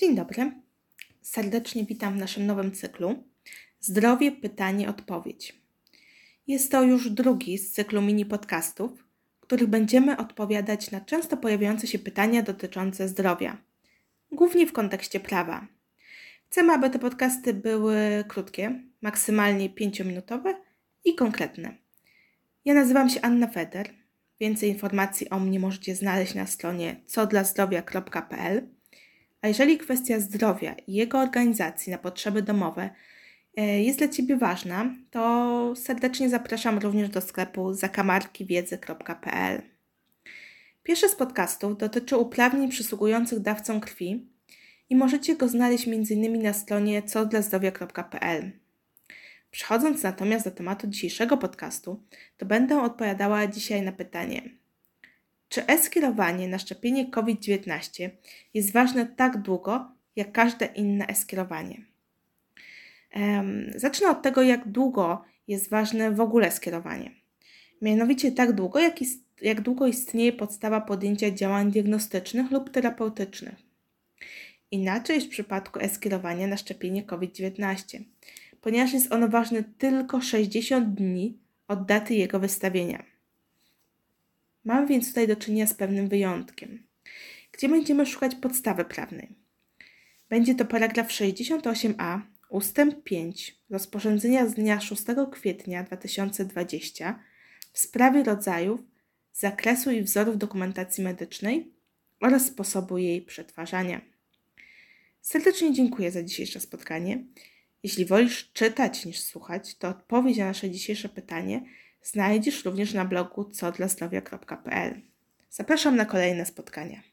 Dzień dobry. Serdecznie witam w naszym nowym cyklu Zdrowie, pytanie, odpowiedź. Jest to już drugi z cyklu mini podcastów, w których będziemy odpowiadać na często pojawiające się pytania dotyczące zdrowia, głównie w kontekście prawa. Chcemy, aby te podcasty były krótkie, maksymalnie 5-minutowe i konkretne. Ja nazywam się Anna Feder. Więcej informacji o mnie możecie znaleźć na stronie codlazdrowia.pl a jeżeli kwestia zdrowia i jego organizacji na potrzeby domowe e, jest dla Ciebie ważna, to serdecznie zapraszam również do sklepu zakamarkiwiedzy.pl. Pierwszy z podcastów dotyczy uprawnień przysługujących dawcom krwi i możecie go znaleźć m.in. na stronie codlazdrowia.pl. Przechodząc natomiast do tematu dzisiejszego podcastu, to będę odpowiadała dzisiaj na pytanie – czy e-skierowanie na szczepienie COVID-19 jest ważne tak długo, jak każde inne e-skierowanie? Zacznę od tego, jak długo jest ważne w ogóle skierowanie. Mianowicie tak długo, jak, ist, jak długo istnieje podstawa podjęcia działań diagnostycznych lub terapeutycznych. Inaczej jest w przypadku e-skierowania na szczepienie COVID-19, ponieważ jest ono ważne tylko 60 dni od daty jego wystawienia. Mam więc tutaj do czynienia z pewnym wyjątkiem, gdzie będziemy szukać podstawy prawnej. Będzie to paragraf 68a ustęp 5 rozporządzenia z dnia 6 kwietnia 2020 w sprawie rodzajów, zakresu i wzorów dokumentacji medycznej oraz sposobu jej przetwarzania. Serdecznie dziękuję za dzisiejsze spotkanie. Jeśli wolisz czytać niż słuchać, to odpowiedź na nasze dzisiejsze pytanie znajdziesz również na blogu codlazdrowia.pl. Zapraszam na kolejne spotkania.